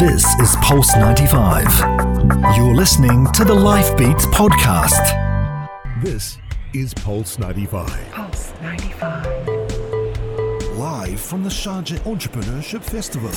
This is Pulse 95. You're listening to the Life Beats podcast. This is Pulse 95. Pulse 95. Live from the Sharjah Entrepreneurship Festival.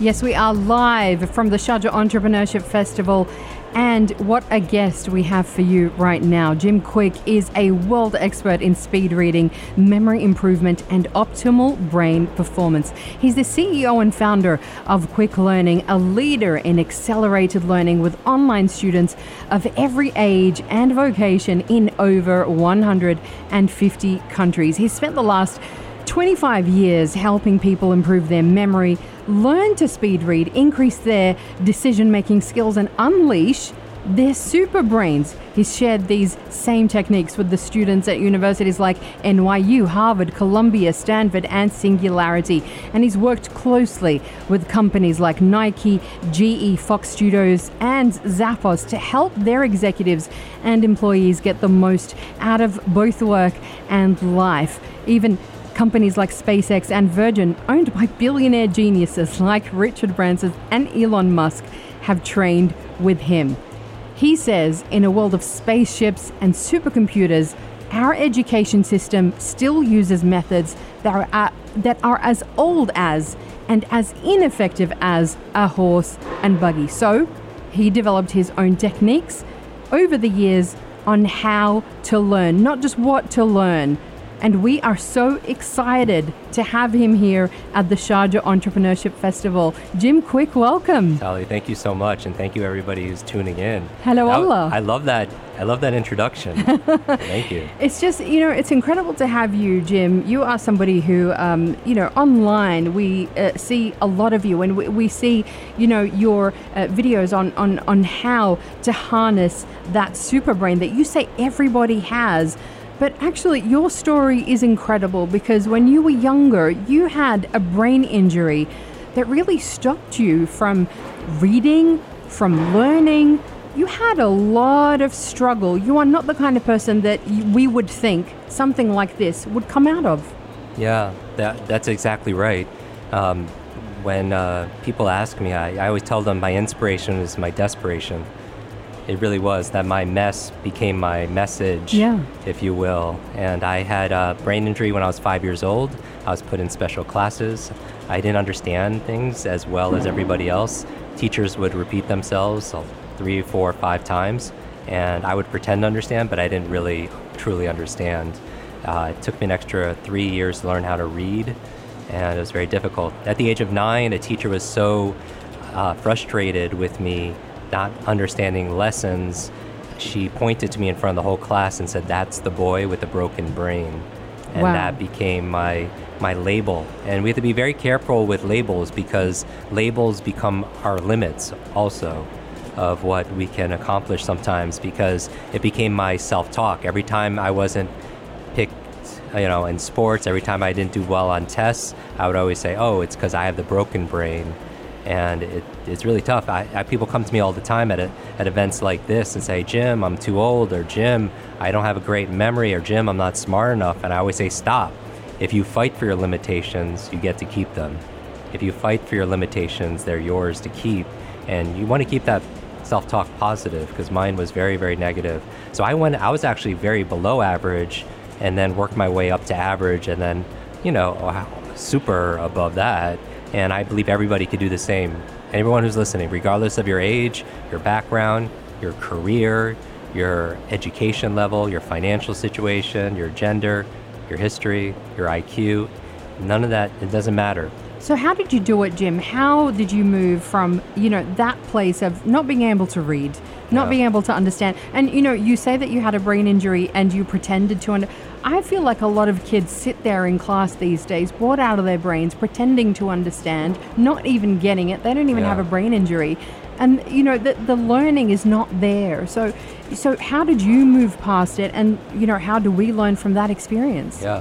Yes, we are live from the Sharjah Entrepreneurship Festival. And what a guest we have for you right now. Jim Kwik is a world expert in speed reading, memory improvement, and optimal brain performance. He's the CEO and founder of Kwik Learning, a leader in accelerated learning with online students of every age and vocation in over 150 countries. He's spent the last 25 years helping people improve their memory, learn to speed read, increase their decision making skills, and unleash their super brains. He's shared these same techniques with the students at universities like NYU, Harvard, Columbia, Stanford, and Singularity. And he's worked closely with companies like Nike, GE, Fox Studios, and Zappos to help their executives and employees get the most out of both work and life. Even Companies like SpaceX and Virgin, owned by billionaire geniuses like Richard Branson and Elon Musk, have trained with him. He says in a world of spaceships and supercomputers, our education system still uses methods that are, that are as old as and as ineffective as a horse and buggy. So he developed his own techniques over the years on how to learn, not just what to learn, and we are so excited to have him here at the Sharjah Entrepreneurship Festival. Jim Kwik, welcome. Sally, thank you so much, and thank you everybody who's tuning in. Hello, That- Allah. I love that. I love that introduction. thank you. It's just, you know, it's incredible to have you, Jim. You are somebody who, um, you know, online we uh, see a lot of you and we, we see, you know, your uh, videos on, on, on how to harness that super brain that you say everybody has. But actually, your story is incredible because when you were younger, you had a brain injury that really stopped you from reading, from learning. You had a lot of struggle. You are not the kind of person that we would think something like this would come out of. Yeah, that that's exactly right. Um, when uh, people ask me, I, I always tell them my inspiration is my desperation. It really was that my mess became my message, Yeah. if you will. And I had a brain injury when I was five years old. I was put in special classes. I didn't understand things as well as everybody else. Teachers would repeat themselves three, four, five times, and I would pretend to understand, but I didn't really truly understand. Uh, it took me an extra three years to learn how to read, and it was very difficult. At the age of nine, a teacher was so uh, frustrated with me not understanding lessons. She pointed to me in front of the whole class and said, "That's the boy with the broken brain," and Wow. that became my my label. And we have to be very careful with labels because labels become our limits also of what we can accomplish sometimes because it became my self-talk every time I wasn't picked you know in sports every time I didn't do well on tests I would always say oh it's because I have the broken brain and it, it's really tough. I, I, people come to me all the time at, a, at events like this and say Jim I'm too old or Jim I don't have a great memory or Jim I'm not smart enough and I always say stop. If you fight for your limitations you get to keep them. If you fight for your limitations they're yours to keep and you want to keep that self-talk positive because mine was very very negative. So i went i was actually very below average and then worked my way up to average and then you know uh, super above that and i believe everybody could do the same everyone who's listening regardless of your age your background your career your education level your financial situation your gender your history your iq none of that it doesn't matter So, how did you do it, Jim? How did you move from, you know, that place of not being able to read, not Yeah. being able to understand? And, you know, you say that you had a brain injury and you pretended to. Und- I feel like a lot of kids sit there in class these days, bored out of their brains, pretending to understand, not even getting it. They don't even Yeah. have a brain injury. And, you know, the, the learning is not there. So, so, how did you move past it? And, you know, how do we learn from that experience? Yeah.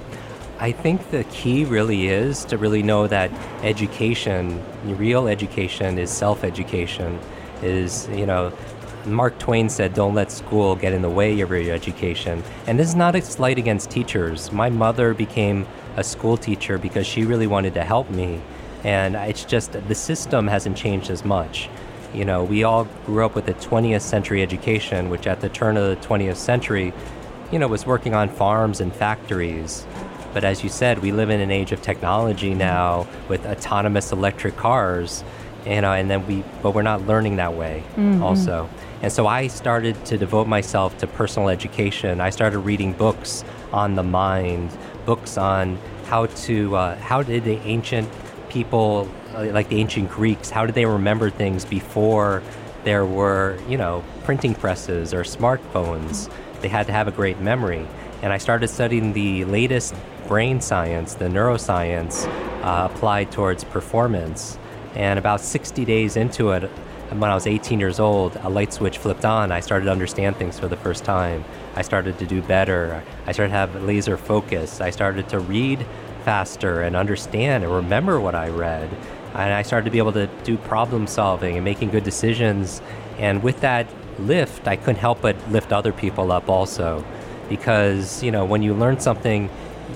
I think the key really is to really know that education, real education is self-education is, you know, Mark Twain said, don't let school get in the way of your education. And this is not a slight against teachers. My mother became a school teacher because she really wanted to help me. And it's just the system hasn't changed as much. You know, we all grew up with a 20th century education, which at the turn of the 20th century, you know, was working on farms and factories. But as you said, we live in an age of technology now with autonomous electric cars, you know, and then we, but we're not learning that way mm-hmm. also. And so I started to devote myself to personal education. I started reading books on the mind, books on how to, uh, how did the ancient people, uh, like the ancient Greeks, how did they remember things before there were, you know, printing presses or smartphones? They had to have a great memory. And I started studying the latest brain science, the neuroscience uh, applied towards performance. And about 60 days into it, when I was 18 years old, a light switch flipped on. I started to understand things for the first time. I started to do better. I started to have laser focus. I started to read faster and understand and remember what I read. And I started to be able to do problem solving and making good decisions. And with that lift, I couldn't help but lift other people up also. Because, you know, when you learn something,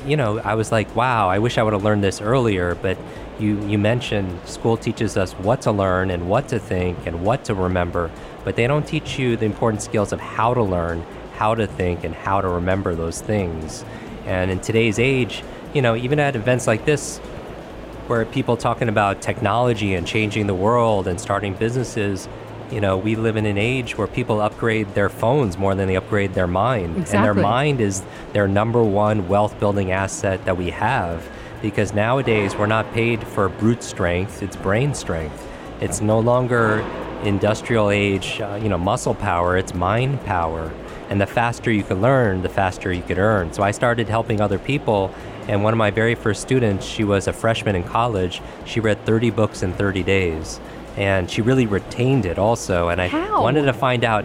you know, I was like, wow, I wish I would have learned this earlier. But you, you mentioned school teaches us what to learn and what to think and what to remember, but they don't teach you the important skills of how to learn, how to think, and how to remember those things. And in today's age, you know, even at events like this, where people talking about technology and changing the world and starting businesses, you know, we live in an age where people upgrade their phones more than they upgrade their mind. Exactly. And their mind is their number one wealth building asset that we have because nowadays we're not paid for brute strength, it's brain strength. It's no longer industrial age, uh, you know, muscle power, it's mind power. And the faster you can learn, the faster you could earn. So I started helping other people. And one of my very first students, she was a freshman in college. She read 30 books in 30 days. And she really retained it also. And I How? wanted to find out.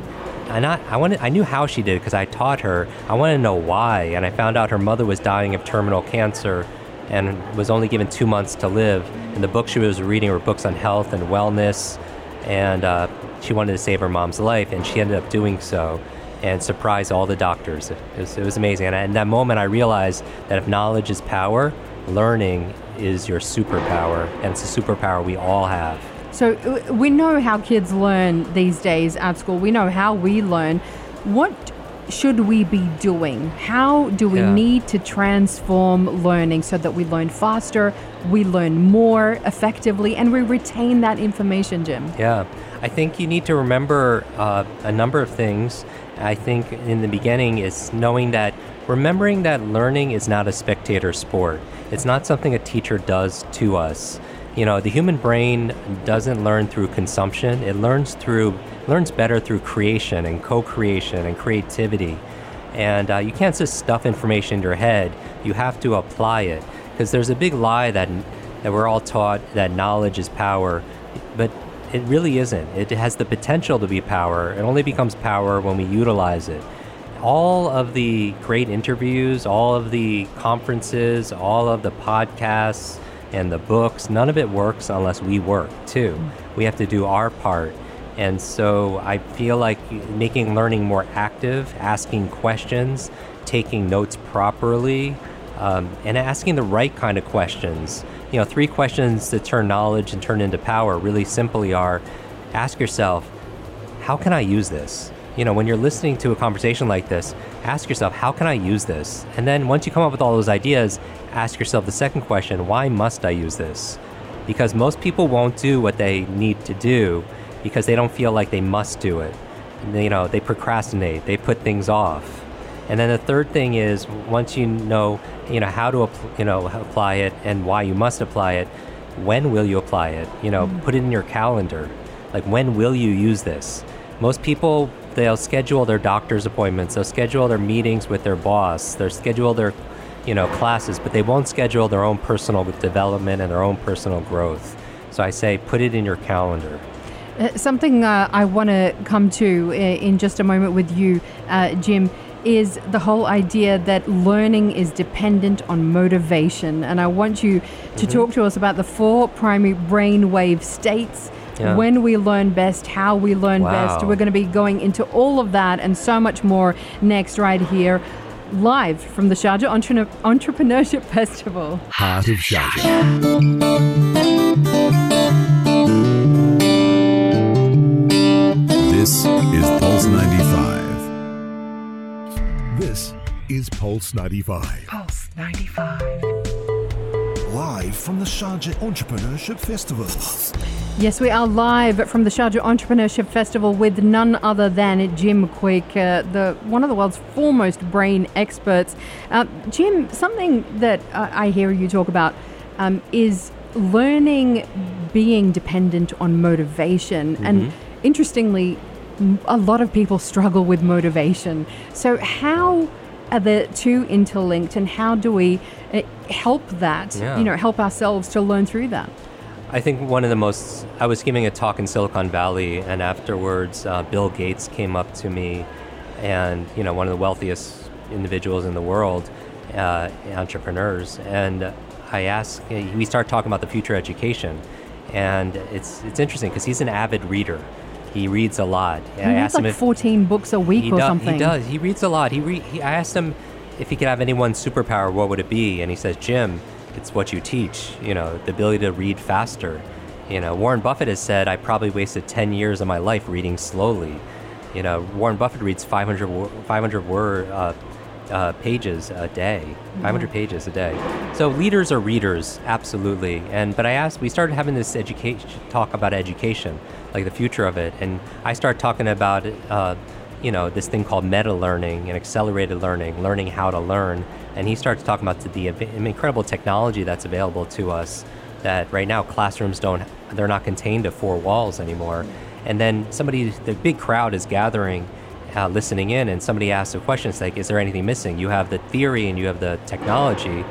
And I, I wanted, I knew how she did because I taught her. I wanted to know why. And I found out her mother was dying of terminal cancer and was only given two months to live. And the books she was reading were books on health and wellness. And uh, she wanted to save her mom's life, and she ended up doing so and surprised all the doctors. It was, it was amazing. And in that moment, I realized that if knowledge is power, learning is your superpower, and it's a superpower we all have. So uh, we know how kids learn these days at school. We know how we learn. What should we be doing? How do we Yeah. need to transform learning so that we learn faster, we learn more effectively, and we retain that information, Jim? Yeah, I think you need to remember uh, a number of things. I think in the beginning is knowing that remembering that learning is not a spectator sport. It's not something a teacher does to us. You know, the human brain doesn't learn through consumption. It learns through learns better through creation and co-creation and creativity. And uh, you can't just stuff information in your head. You have to apply it because there's a big lie that that we're all taught that knowledge is power, but it really isn't. It has the potential to be power. It only becomes power when we utilize it. All of the great interviews, all of the conferences, all of the podcasts and the books, none of it works unless we work too. We have to do our part. And so I feel like making learning more active, asking questions, taking notes properly, um, and asking the right kind of questions. You know, three questions that turn knowledge and turn into power really simply are ask yourself, how can I use this? You know, when you're listening to a conversation like this, ask yourself, how can I use this? And then once you come up with all those ideas, ask yourself the second question, why must I use this? Because most people won't do what they need to do because they don't feel like they must do it. You know, they procrastinate, they put things off. And then the third thing is once you know, you know how to you know apply it and why you must apply it, when will you apply it? You know, mm. put it in your calendar. Like when will you use this? Most people they'll schedule their doctor's appointments, they'll schedule their meetings with their boss, they'll schedule their you know classes, but they won't schedule their own personal development and their own personal growth. So I say put it in your calendar. Uh, Something uh, I want to come to in just a moment with you, uh, Jim, is the whole idea that learning is dependent on motivation. And I want you to talk to us about the four primary brainwave states yeah. when we learn best, how we learn wow. best. We're going to be going into all of that and so much more next, right here, live from the Sharjah Entre- Entrepreneurship Festival. Heart of Sharjah. This is Pulse 95. This is Pulse 95. Pulse 95. Live from the Sharjah Entrepreneurship Festival. Yes, we are live from the Sharjah Entrepreneurship Festival with none other than Jim Kwik, uh, the one of the world's foremost brain experts. Uh, Jim, something that I hear you talk about um, is learning being dependent on motivation. And interestingly, a lot of people struggle with motivation. So, how are the two interlinked, and how do we uh, help that? Yeah. You know, help ourselves to learn through that. I think one of the most. I was giving a talk in Silicon Valley, and afterwards, uh, Bill Gates came up to me, and you know, one of the wealthiest individuals in the world, uh, entrepreneurs, and I asked. We start talking about the future education, and it's it's interesting because he's an avid reader. He reads a lot. He reads like 14 books a week or does, something. He does. He reads a lot. He, re- he I asked him if he could have any one superpower, what would it be? And he says, Jim, it's what you teach. You know, the ability to read faster. You know, Warren Buffett has said, I probably wasted 10 years of my life reading slowly. You know, Warren Buffett reads 500, 500 word uh, uh, pages a day, 500 pages a day. So leaders are readers, absolutely. And but I asked, we started having this education talk about education, like the future of it, and I started talking about, uh, you know, this thing called meta learning and accelerated learning, learning how to learn. And he starts talking about the incredible technology that's available to us. That right now classrooms don't, they're not contained to four walls anymore. And then somebody, the big crowd is gathering uh, listening in and somebody asks a question it's like is there anything missing you have the theory and you have the technology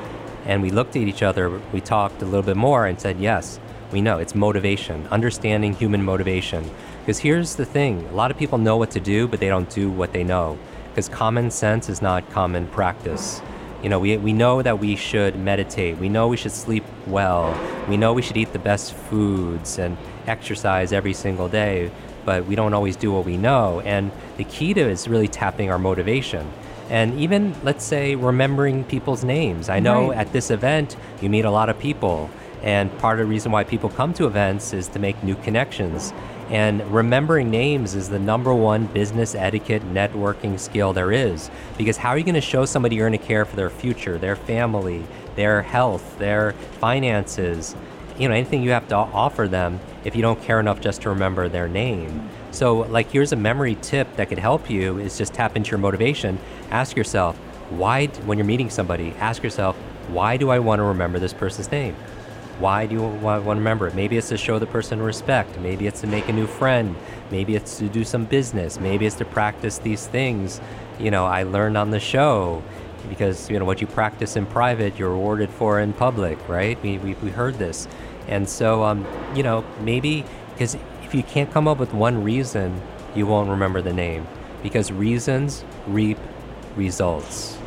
and we looked at each other we talked a little bit more and said yes we know it's motivation understanding human motivation because here's the thing a lot of people know what to do but they don't do what they know because common sense is not common practice you know we, we know that we should meditate we know we should sleep well we know we should eat the best foods and exercise every single day but we don't always do what we know. And the key to it is really tapping our motivation. And even, let's say, remembering people's names. I know Right. at this event, you meet a lot of people. And part of the reason why people come to events is to make new connections. And remembering names is the number one business etiquette networking skill there is. Because how are you going to show somebody you're going to care for their future, their family, their health, their finances? you know anything you have to offer them if you don't care enough just to remember their name so like here's a memory tip that could help you is just tap into your motivation ask yourself why when you're meeting somebody ask yourself why do i want to remember this person's name why do you want to remember it? Maybe it's to show the person respect. Maybe it's to make a new friend. Maybe it's to do some business. Maybe it's to practice these things. You know i learned on the show because you know what you practice in private you're rewarded for in public right? We, we, we heard this. And so um, you know maybe because if you can't come up with one reason you won't remember the name. Because reasons reap results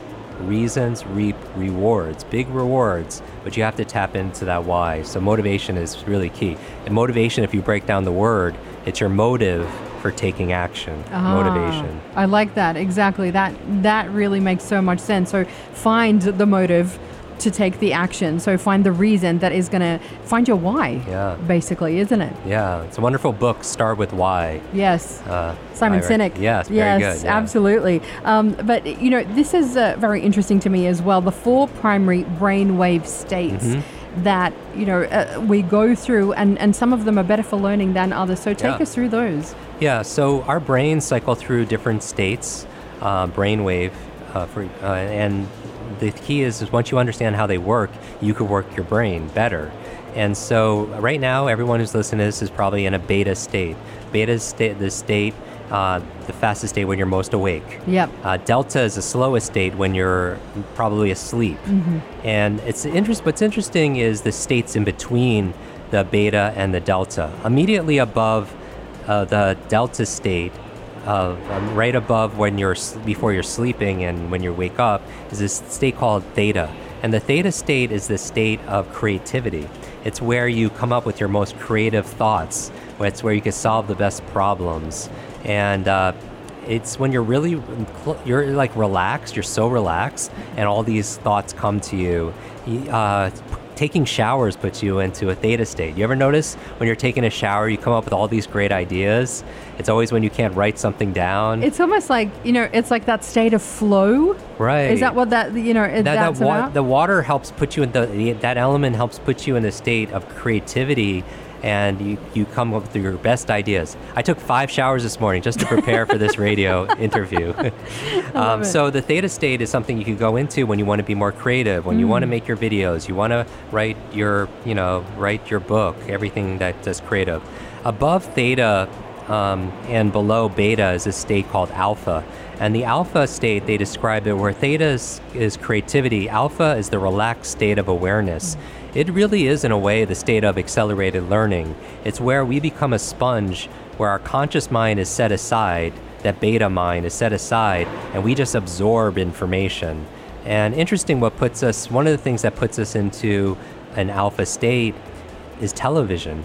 reasons reap rewards big rewards but you have to tap into that why so motivation is really key and motivation if you break down the word it's your motive for taking action motivation Ah, I like that exactly. That that really makes so much sense. So find the motive to take the action. So find the reason that is going to find your why. Yeah. Basically, isn't it? yeah it's a wonderful book start with why Yes. uh, Simon I Sinek. yes very yes, good yeah. absolutely. Um, but you know, this is uh, very interesting to me as well. The four primary brainwave states Mm-hmm. that you know uh, we go through, and and some of them are better for learning than others. So take Yeah. us through those. Yeah, so our brains cycle through different states, uh, brainwave, uh, for, uh, and the key is, is once you understand how they work, you can work your brain better. And so right now, everyone who's listening to this is probably in a beta state. Beta is sta- the state, uh, the fastest state when you're most awake. Yep. Uh, delta is the slowest state when you're probably asleep. And it's interest. What's interesting is the states in between the beta and the delta. Immediately above uh, the delta state, of um, right above when you're before you're sleeping and when you wake up, is this state called theta. And the theta state is the state of creativity. It's where you come up with your most creative thoughts. It's where you can solve the best problems. And uh, it's when you're really you're like relaxed you're so relaxed and all these thoughts come to you uh, taking showers puts you into a theta state. You ever notice when you're taking a shower, you come up with all these great ideas? It's always when you can't write something down. It's almost like you know, it's like that state of flow. right. Is that what that you know? that, that's that wa- about? the water helps put you in the, the that element helps put you in a state of creativity and you, you come up with your best ideas. I took five showers this morning just to prepare for this radio interview. um, so the theta state is something you can go into when you want to be more creative, when you Mm. want to make your videos, you want to write your you know write your book, everything that is creative. Above theta um, and below beta is a state called alpha. And the alpha state, they describe it where theta is, is creativity, alpha is the relaxed state of awareness. It really is, in a way, the state of accelerated learning. It's where we become a sponge, where our conscious mind is set aside, that beta mind is set aside, and we just absorb information. And interesting, what puts us, one of the things that puts us into an alpha state is television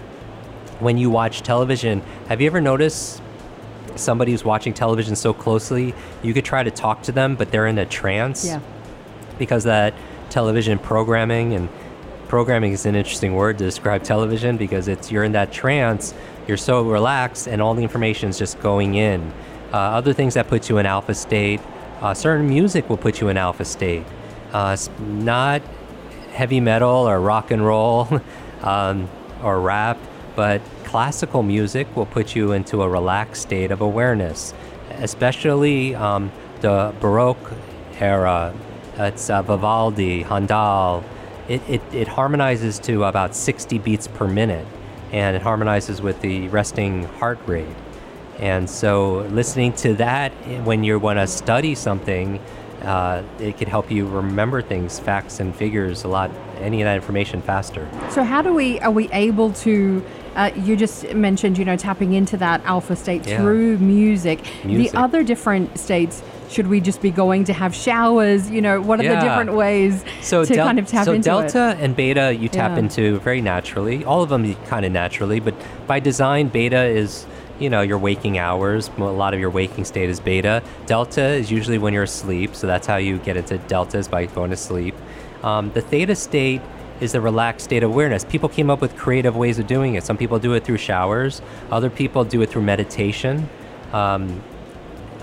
when you watch television, have you ever noticed somebody who's watching television so closely, you could try to talk to them, but they're in a trance? yeah. Because that television programming and programming is an interesting word to describe television because it's you're in that trance, you're so relaxed, and all the information is just going in. Uh, other things that put you in alpha state, uh, certain music will put you in alpha state. Uh, not heavy metal or rock and roll um, or rap, but classical music will put you into a relaxed state of awareness, especially um, the Baroque era. It's uh, Vivaldi, Handel. It, it, it harmonizes to about 60 beats per minute, and it harmonizes with the resting heart rate. And so, listening to that eh, when you want to study something, uh, it could help you remember things, facts and figures a lot, any of that information faster. So how do we are we able to? Uh, you just mentioned you know tapping into that alpha state Yeah. through music. Music. The other different states. Should we just be going to have showers? You know, what are the different ways So, to del- kind of tap so into delta So delta and beta you tap Yeah. into very naturally. All of them kind of naturally, but by design, beta is you know your waking hours. A lot of your waking state is beta. Delta is usually when you're asleep, so that's how you get into deltas by going to sleep. Um, the theta state is the relaxed state of awareness. People came up with creative ways of doing it. Some people do it through showers. Other people do it through meditation. Um,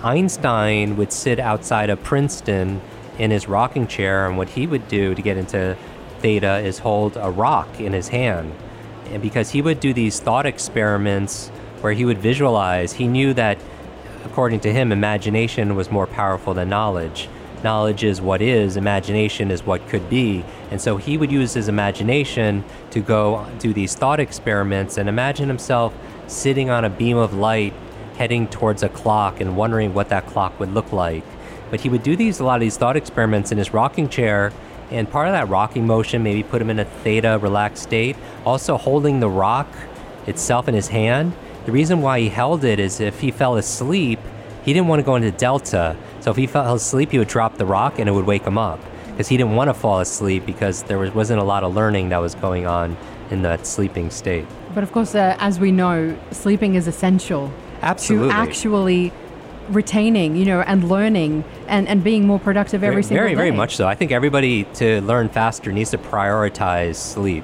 Einstein would sit outside of Princeton in his rocking chair, and what he would do to get into theta is hold a rock in his hand. And because he would do these thought experiments where he would visualize, he knew that, according to him, imagination was more powerful than knowledge. Knowledge is what is, imagination is what could be. And so he would use his imagination to go do these thought experiments and imagine himself sitting on a beam of light heading towards a clock and wondering what that clock would look like. But he would do these a lot of these thought experiments in his rocking chair, and part of that rocking motion maybe put him in a theta relaxed state. Also holding the rock itself in his hand. The reason why he held it is if he fell asleep, he didn't want to go into delta. So if he fell asleep, he would drop the rock and it would wake him up because he didn't want to fall asleep because there was, wasn't a lot of learning that was going on in that sleeping state. But of course, uh, as we know, sleeping is essential Absolutely. to actually retaining, you know, and learning and, and being more productive every very, single very, day. very very much so. I think everybody to learn faster needs to prioritize sleep.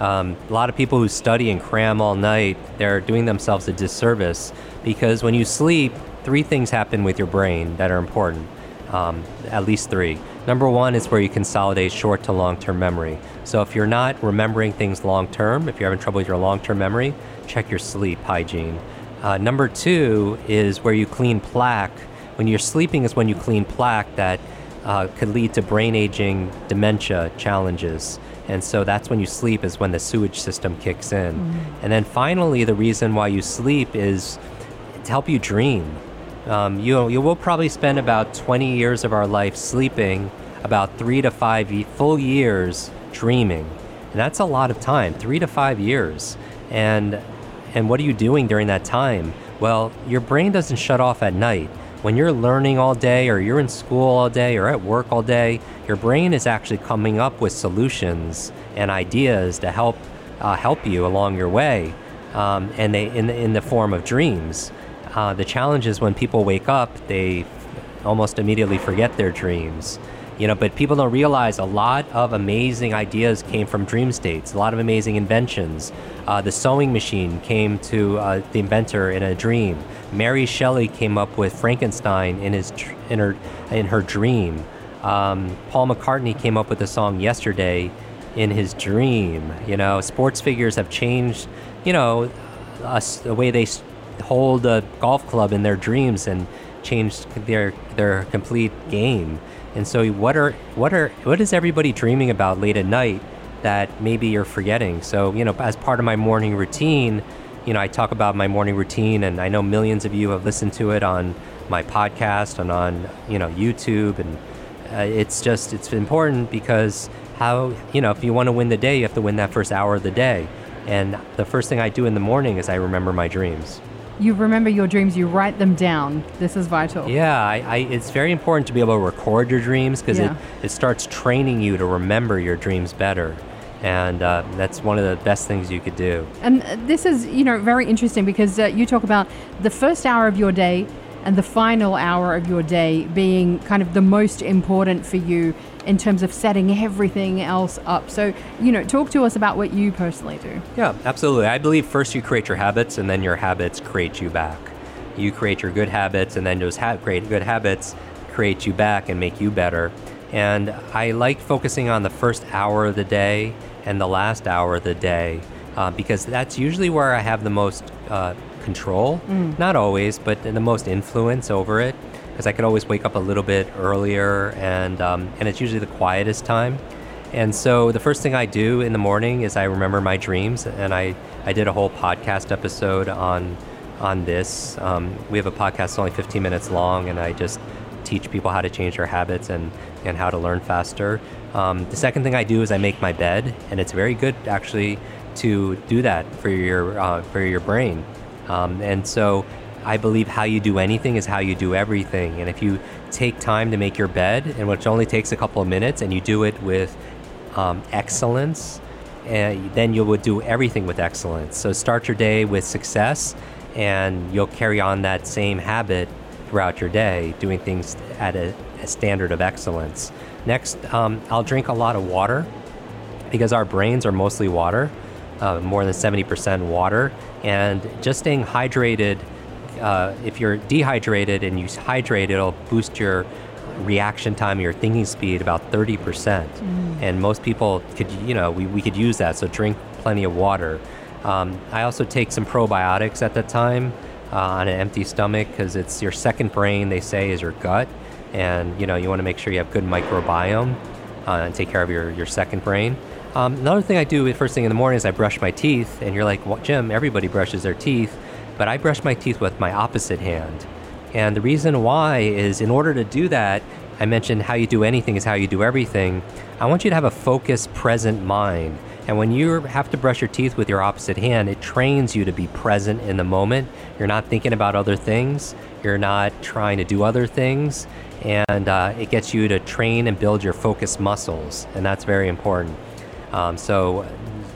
Um, a lot of people who study and cram all night, they're doing themselves a disservice because when you sleep, three things happen with your brain that are important. Um, at least three. Number one is where you consolidate short to long term memory. So if you're not remembering things long term, if you're having trouble with your long term memory, check your sleep hygiene. Uh, number two is where you clean plaque. When you're sleeping, is when you clean plaque that uh, could lead to brain aging, dementia challenges. And so that's when you sleep, is when the sewage system kicks in. And then finally, the reason why you sleep is to help you dream. Um, you, you will probably spend about 20 years of our life sleeping, about three to five full years dreaming. And that's a lot of time, three to five years. And, and what are you doing during that time? Well, your brain doesn't shut off at night. When you're learning all day, or you're in school all day, or at work all day, your brain is actually coming up with solutions and ideas to help uh, help you along your way, um, and they in the, in the form of dreams. Uh, the challenge is when people wake up, they almost immediately forget their dreams. You know, but people don't realize a lot of amazing ideas came from dream states. A lot of amazing inventions. Uh, the sewing machine came to uh, the inventor in a dream. Mary Shelley came up with Frankenstein in his in her in her dream. Um, Paul McCartney came up with the song "Yesterday" in his dream. You know, sports figures have changed. You know, us the way they hold a golf club in their dreams and change their their complete game. And so, what are what are what is everybody dreaming about late at night that maybe you're forgetting? So, you know, as part of my morning routine, you know, I talk about my morning routine, and I know millions of you have listened to it on my podcast and on you know YouTube, and uh, it's just it's important because how you know if you want to win the day, you have to win that first hour of the day. And the first thing I do in the morning is I remember my dreams. You remember your dreams, you write them down. This is vital. Yeah, I, I, it's very important to be able to record your dreams because Yeah. it, it starts training you to remember your dreams better. And uh, that's one of the best things you could do. And uh, this is, you know, very interesting because uh, you talk about the first hour of your day and the final hour of your day being kind of the most important for you in terms of setting everything else up. So, you know, talk to us about what you personally do. Yeah, absolutely. I believe first you create your habits and then your habits create you back. You create your good habits and then those ha- great good habits create you back and make you better. And I like focusing on the first hour of the day and the last hour of the day uh, because that's usually where I have the most uh, control. Not always, but the most influence over it because I can always wake up a little bit earlier and, um, and it's usually the quietest time. And so the first thing I do in the morning is I remember my dreams, and I, I did a whole podcast episode on on this. Um, we have a podcast that's only 15 minutes long, and I just teach people how to change their habits and, and how to learn faster. Um, the second thing I do is I make my bed, and it's very good actually to do that for your uh, for your brain. Um, and so I believe how you do anything is how you do everything. And if you take time to make your bed, and which only takes a couple of minutes, and you do it with um, excellence, and then you would do everything with excellence. So start your day with success, and you'll carry on that same habit throughout your day, doing things at a, a standard of excellence. Next, um, I'll drink a lot of water because our brains are mostly water, uh, more than 70% water, and just staying hydrated. Uh, if you're dehydrated and you hydrate, it'll boost your reaction time, your thinking speed about 30%. And most people could, you know, we, we could use that. So drink plenty of water. Um, I also take some probiotics at that time uh, on an empty stomach because it's your second brain, they say, is your gut. And, you know, you want to make sure you have good microbiome uh, and take care of your, your second brain. Um, another thing I do first thing in the morning is I brush my teeth, and you're like, well, Jim, everybody brushes their teeth, but I brush my teeth with my opposite hand. And the reason why is in order to do that, I mentioned how you do anything is how you do everything. I want you to have a focused, present mind. And when you have to brush your teeth with your opposite hand, it trains you to be present in the moment. You're not thinking about other things, you're not trying to do other things, and uh, it gets you to train and build your focus muscles. And that's very important. Um, so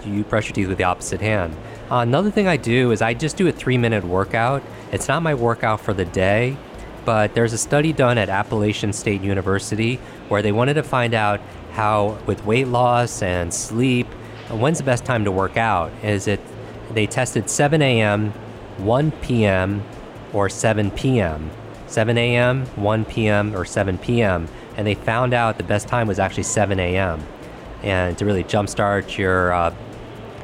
you brush your teeth with the opposite hand. Uh, another thing I do is I just do a three minute workout. It's not my workout for the day, but there's a study done at Appalachian State University where they wanted to find out how, with weight loss and sleep, when's the best time to work out? Is it they tested 7 a.m., 1 p.m., or 7 p.m. 7 a.m., 1 p.m., or 7 p.m. And they found out the best time was actually 7 a.m. And to really jumpstart your uh,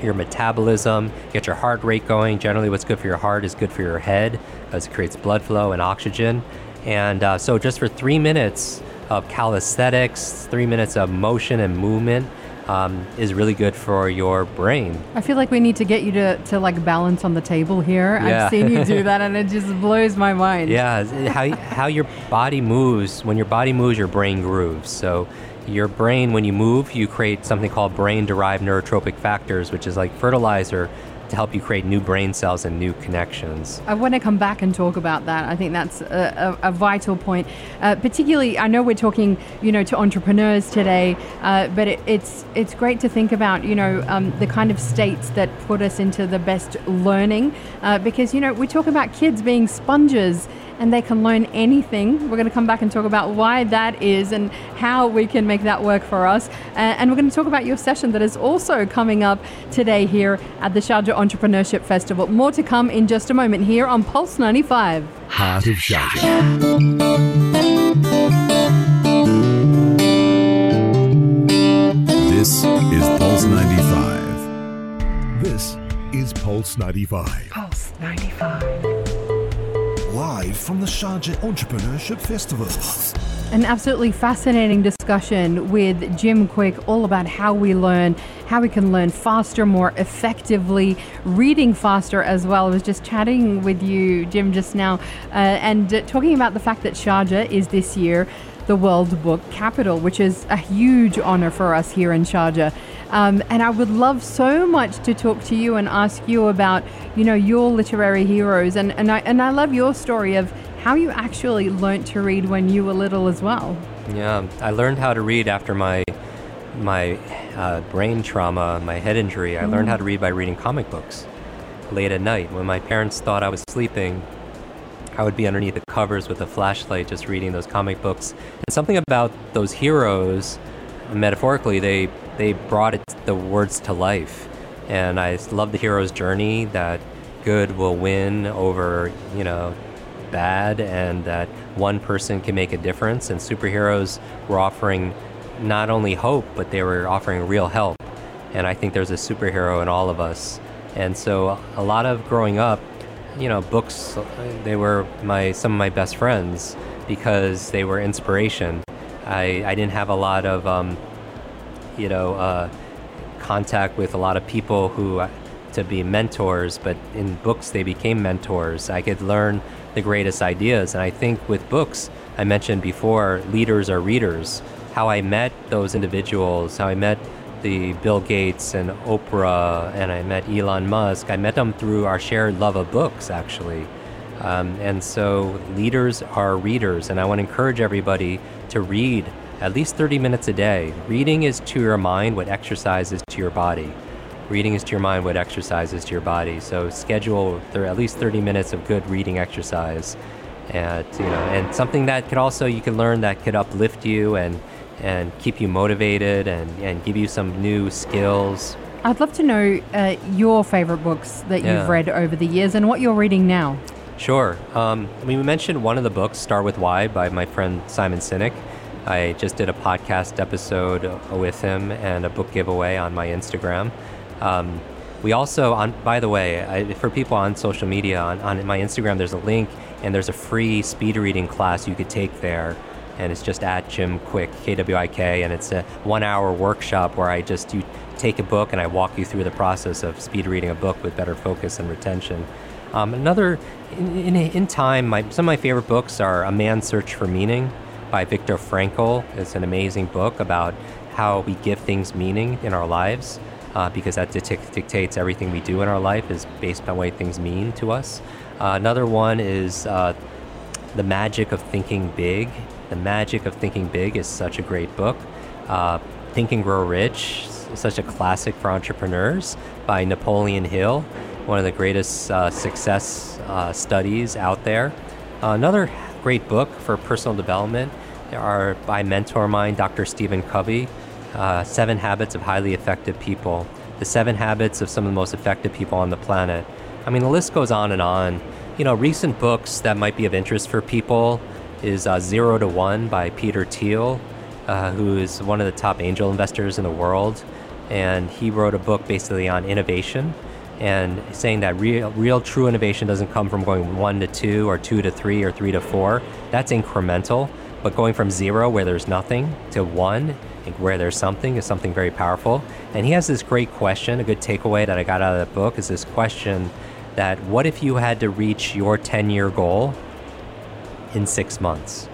your metabolism, get your heart rate going. Generally, what's good for your heart is good for your head because it creates blood flow and oxygen. And uh, so, just for three minutes of calisthenics, three minutes of motion and movement um, is really good for your brain. I feel like we need to get you to, to like balance on the table here. Yeah. I've seen you do that and it just blows my mind. Yeah, how, how your body moves, when your body moves, your brain grooves. So, your brain, when you move, you create something called brain derived neurotrophic factors, which is like fertilizer to help you create new brain cells and new connections. I want to come back and talk about that. I think that's a, a, a vital point. Uh, particularly, I know we're talking, you know, to entrepreneurs today, uh, but it, it's it's great to think about, you know, um, the kind of states that put us into the best learning, uh, because you know we talk about kids being sponges. And they can learn anything. We're going to come back and talk about why that is and how we can make that work for us. Uh, and we're going to talk about your session that is also coming up today here at the Sharjah Entrepreneurship Festival. More to come in just a moment here on Pulse 95. Heart of Sharjah. This is Pulse 95. This is Pulse 95. Pulse 95. Live from the Sharjah Entrepreneurship Festival. An absolutely fascinating discussion with Jim Kwik, all about how we learn, how we can learn faster, more effectively, reading faster as well. I was just chatting with you, Jim, just now, uh, and uh, talking about the fact that Sharjah is this year the World Book Capital, which is a huge honor for us here in Sharjah. Um, and I would love so much to talk to you and ask you about, you know, your literary heroes. And, and, I, and I love your story of how you actually learnt to read when you were little as well. Yeah, I learned how to read after my my uh, brain trauma, my head injury. I learned how to read by reading comic books late at night when my parents thought I was sleeping. I would be underneath the covers with a flashlight just reading those comic books. And something about those heroes, metaphorically, they, they brought it, the words to life. And I love the hero's journey that good will win over, you know, bad and that one person can make a difference. And superheroes were offering not only hope, but they were offering real help. And I think there's a superhero in all of us. And so a lot of growing up, you know, books, they were my some of my best friends because they were inspiration. I, I didn't have a lot of, um, you know, uh, contact with a lot of people who uh, to be mentors, but in books they became mentors. I could learn the greatest ideas. And I think with books, I mentioned before, leaders are readers. How I met those individuals, how I met the Bill Gates and Oprah, and I met Elon Musk. I met them through our shared love of books, actually. Um, and so leaders are readers, and I want to encourage everybody to read at least 30 minutes a day. Reading is to your mind what exercise is to your body. Reading is to your mind what exercise is to your body. So schedule at least 30 minutes of good reading exercise, and you know, and something that could also you can learn that could uplift you and and keep you motivated and, and give you some new skills. I'd love to know uh, your favorite books that Yeah. you've read over the years and what you're reading now. Sure. Um, we mentioned one of the books, Start With Why, by my friend Simon Sinek. I just did a podcast episode with him and a book giveaway on my Instagram. Um, we also, on by the way, I, for people on social media, on, on my Instagram, there's a link and there's a free speed reading class you could take there. And it's just at Jim Kwik, K W I K, and it's a one hour workshop where I just take a book and I walk you through the process of speed reading a book with better focus and retention. Um, another, in, in, in time, my, some of my favorite books are A Man's Search for Meaning by Viktor Frankl. It's an amazing book about how we give things meaning in our lives uh, because that dic- dictates everything we do in our life is based on what things mean to us. Uh, another one is uh, The Magic of Thinking Big. The Magic of Thinking Big is such a great book. Uh, Think and Grow Rich, such a classic for entrepreneurs by Napoleon Hill, one of the greatest uh, success uh, studies out there. Uh, another great book for personal development are by mentor of mine, Dr. Stephen Covey, uh, Seven Habits of Highly Effective People. The seven habits of some of the most effective people on the planet. I mean, the list goes on and on. You know, recent books that might be of interest for people is uh, Zero to One by Peter Thiel, uh, who is one of the top angel investors in the world. And he wrote a book basically on innovation and saying that real, real true innovation doesn't come from going one to two or two to three or three to four. That's incremental. But going from zero, where there's nothing, to one, where there's something, is something very powerful. And he has this great question, a good takeaway that I got out of that book is this question that what if you had to reach your 10 year goal in six months?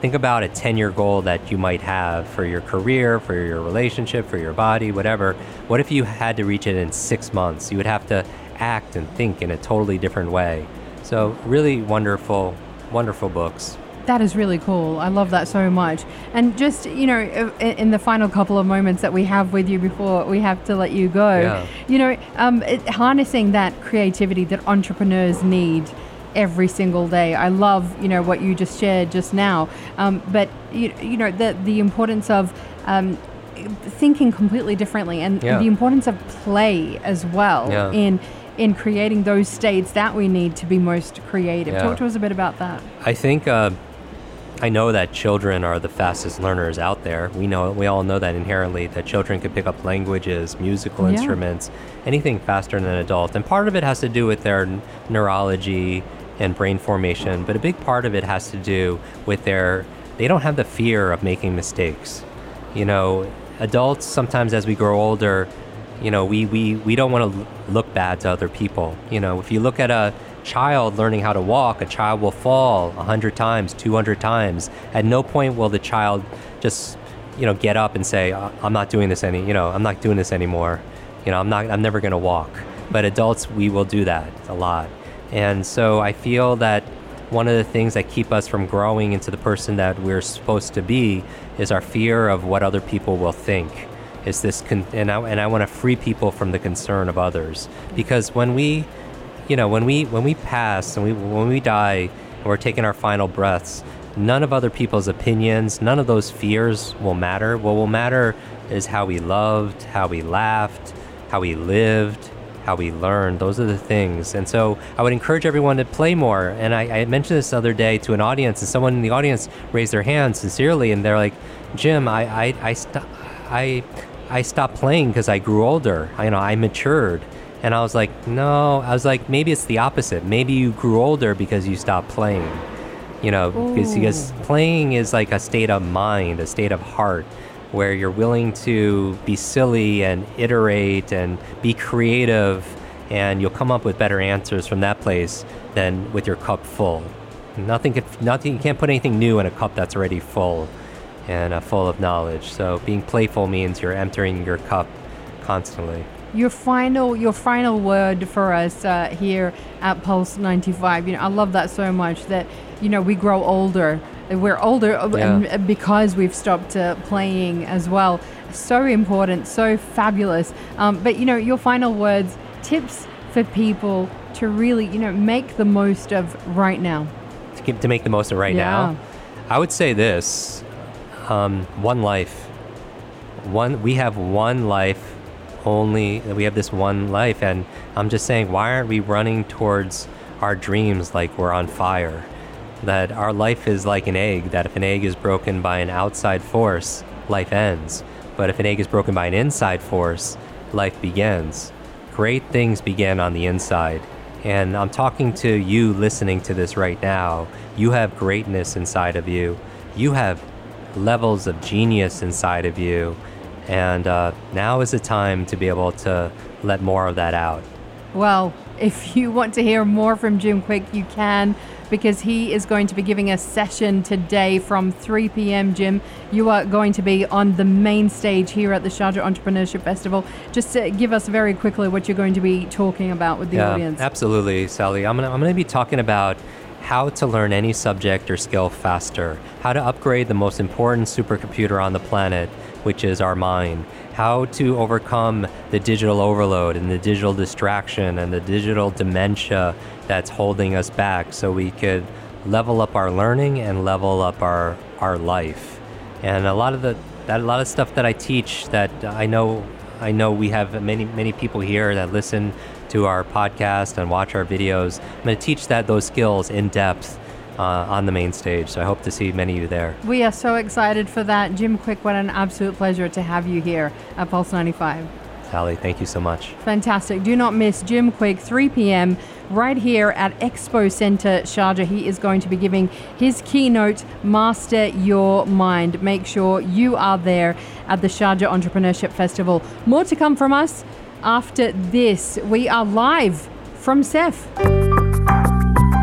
Think about a 10 year goal that you might have for your career, for your relationship, for your body, whatever. What if you had to reach it in six months? You would have to act and think in a totally different way. So, really wonderful, wonderful books. That is really cool. I love that so much. And just, you know, in the final couple of moments that we have with you before we have to let you go, Yeah. you know, um, it, harnessing that creativity that entrepreneurs need every single day. I love, you know, what you just shared just now. Um, but you, you know, the the importance of um, thinking completely differently and Yeah. the importance of play as well Yeah. in in creating those states that we need to be most creative. Yeah. Talk to us a bit about that. I think uh, I know that children are the fastest learners out there. We know we all know that inherently that children can pick up languages, musical instruments, anything faster than an adult. And part of it has to do with their neurology and brain formation, but a big part of it has to do with their they don't have the fear of making mistakes. You know, adults sometimes as we grow older, you know, we, we, we don't want to look bad to other people. You know, if you look at a child learning how to walk, a child will fall 100 times, 200 times. At no point will the child just, you know, get up and say, "I- I'm not doing this any, you know, I'm not doing this anymore. You know, I'm not, I'm never going to walk. But adults, we will do that a lot. And so I feel that one of the things that keep us from growing into the person that we're supposed to be is our fear of what other people will think. Is this con- and I and I want to free people from the concern of others because when we, you know, when we when we pass and we when we die and we're taking our final breaths, none of other people's opinions, none of those fears will matter. What will matter is how we loved, how we laughed, how we lived, how we learn. Those are the things. And so I would encourage everyone to play more. And I, I mentioned this the other day to an audience, and someone in the audience raised their hand sincerely, and they're like, Jim, I, I, I, st- I, I stopped playing because I grew older. I, you know, I matured. And I was like, no, I was like, maybe it's the opposite. Maybe you grew older because you stopped playing. You know, because, because playing is like a state of mind, a state of heart where you're willing to be silly and iterate and be creative and you'll come up with better answers from that place than with your cup full. Nothing could, nothing you can't put anything new in a cup that's already full and uh, full of knowledge. So being playful means you're emptying your cup constantly. Your final, your final word for us uh, here at Pulse 95. You know, I love that so much that you know we grow older. We're older uh, Yeah. and because we've stopped uh, playing as well. So important, so fabulous. Um, but you know, your final words, tips for people to really, you know, make the most of right now. to, keep, to make the most of right Yeah. now. I would say this: um, one life. One, we have one life. Only we have this one life, and I'm just saying, why aren't we running towards our dreams like we're on fire? That our life is like an egg. That if an egg is broken by an outside force, life ends. But if an egg is broken by an inside force, life begins. Great things begin on the inside. And I'm talking to you listening to this right now. You have greatness inside of you. You have levels of genius inside of you. And uh, now is the time to be able to let more of that out. Well, if you want to hear more from Jim Kwik, you can because he is going to be giving a session today from 3 p.m. Jim, you are going to be on the main stage here at the Sharjah Entrepreneurship Festival. Just to give us very quickly what you're going to be talking about with the audience. absolutely, Sally. I'm I'm gonna be talking about how to learn any subject or skill faster, how to upgrade the most important supercomputer on the planet, which is our mind, how to overcome the digital overload and the digital distraction and the digital dementia that's holding us back so we could level up our learning and level up our our life. And a lot of the that a lot of stuff that I teach that I know I know we have many many people here that listen to our podcast and watch our videos. I'm going to teach that those skills in depth uh, on the main stage. So I hope to see many of you there. We are so excited for that. Jim Kwik, what an absolute pleasure to have you here at Pulse 95. Sally, thank you so much. Fantastic. Do not miss Jim Kwik, 3 p.m., right here at Expo Center, Sharjah. He is going to be giving his keynote, Master Your Mind. Make sure you are there at the Sharjah Entrepreneurship Festival. More to come from us after this. We are live from CEF.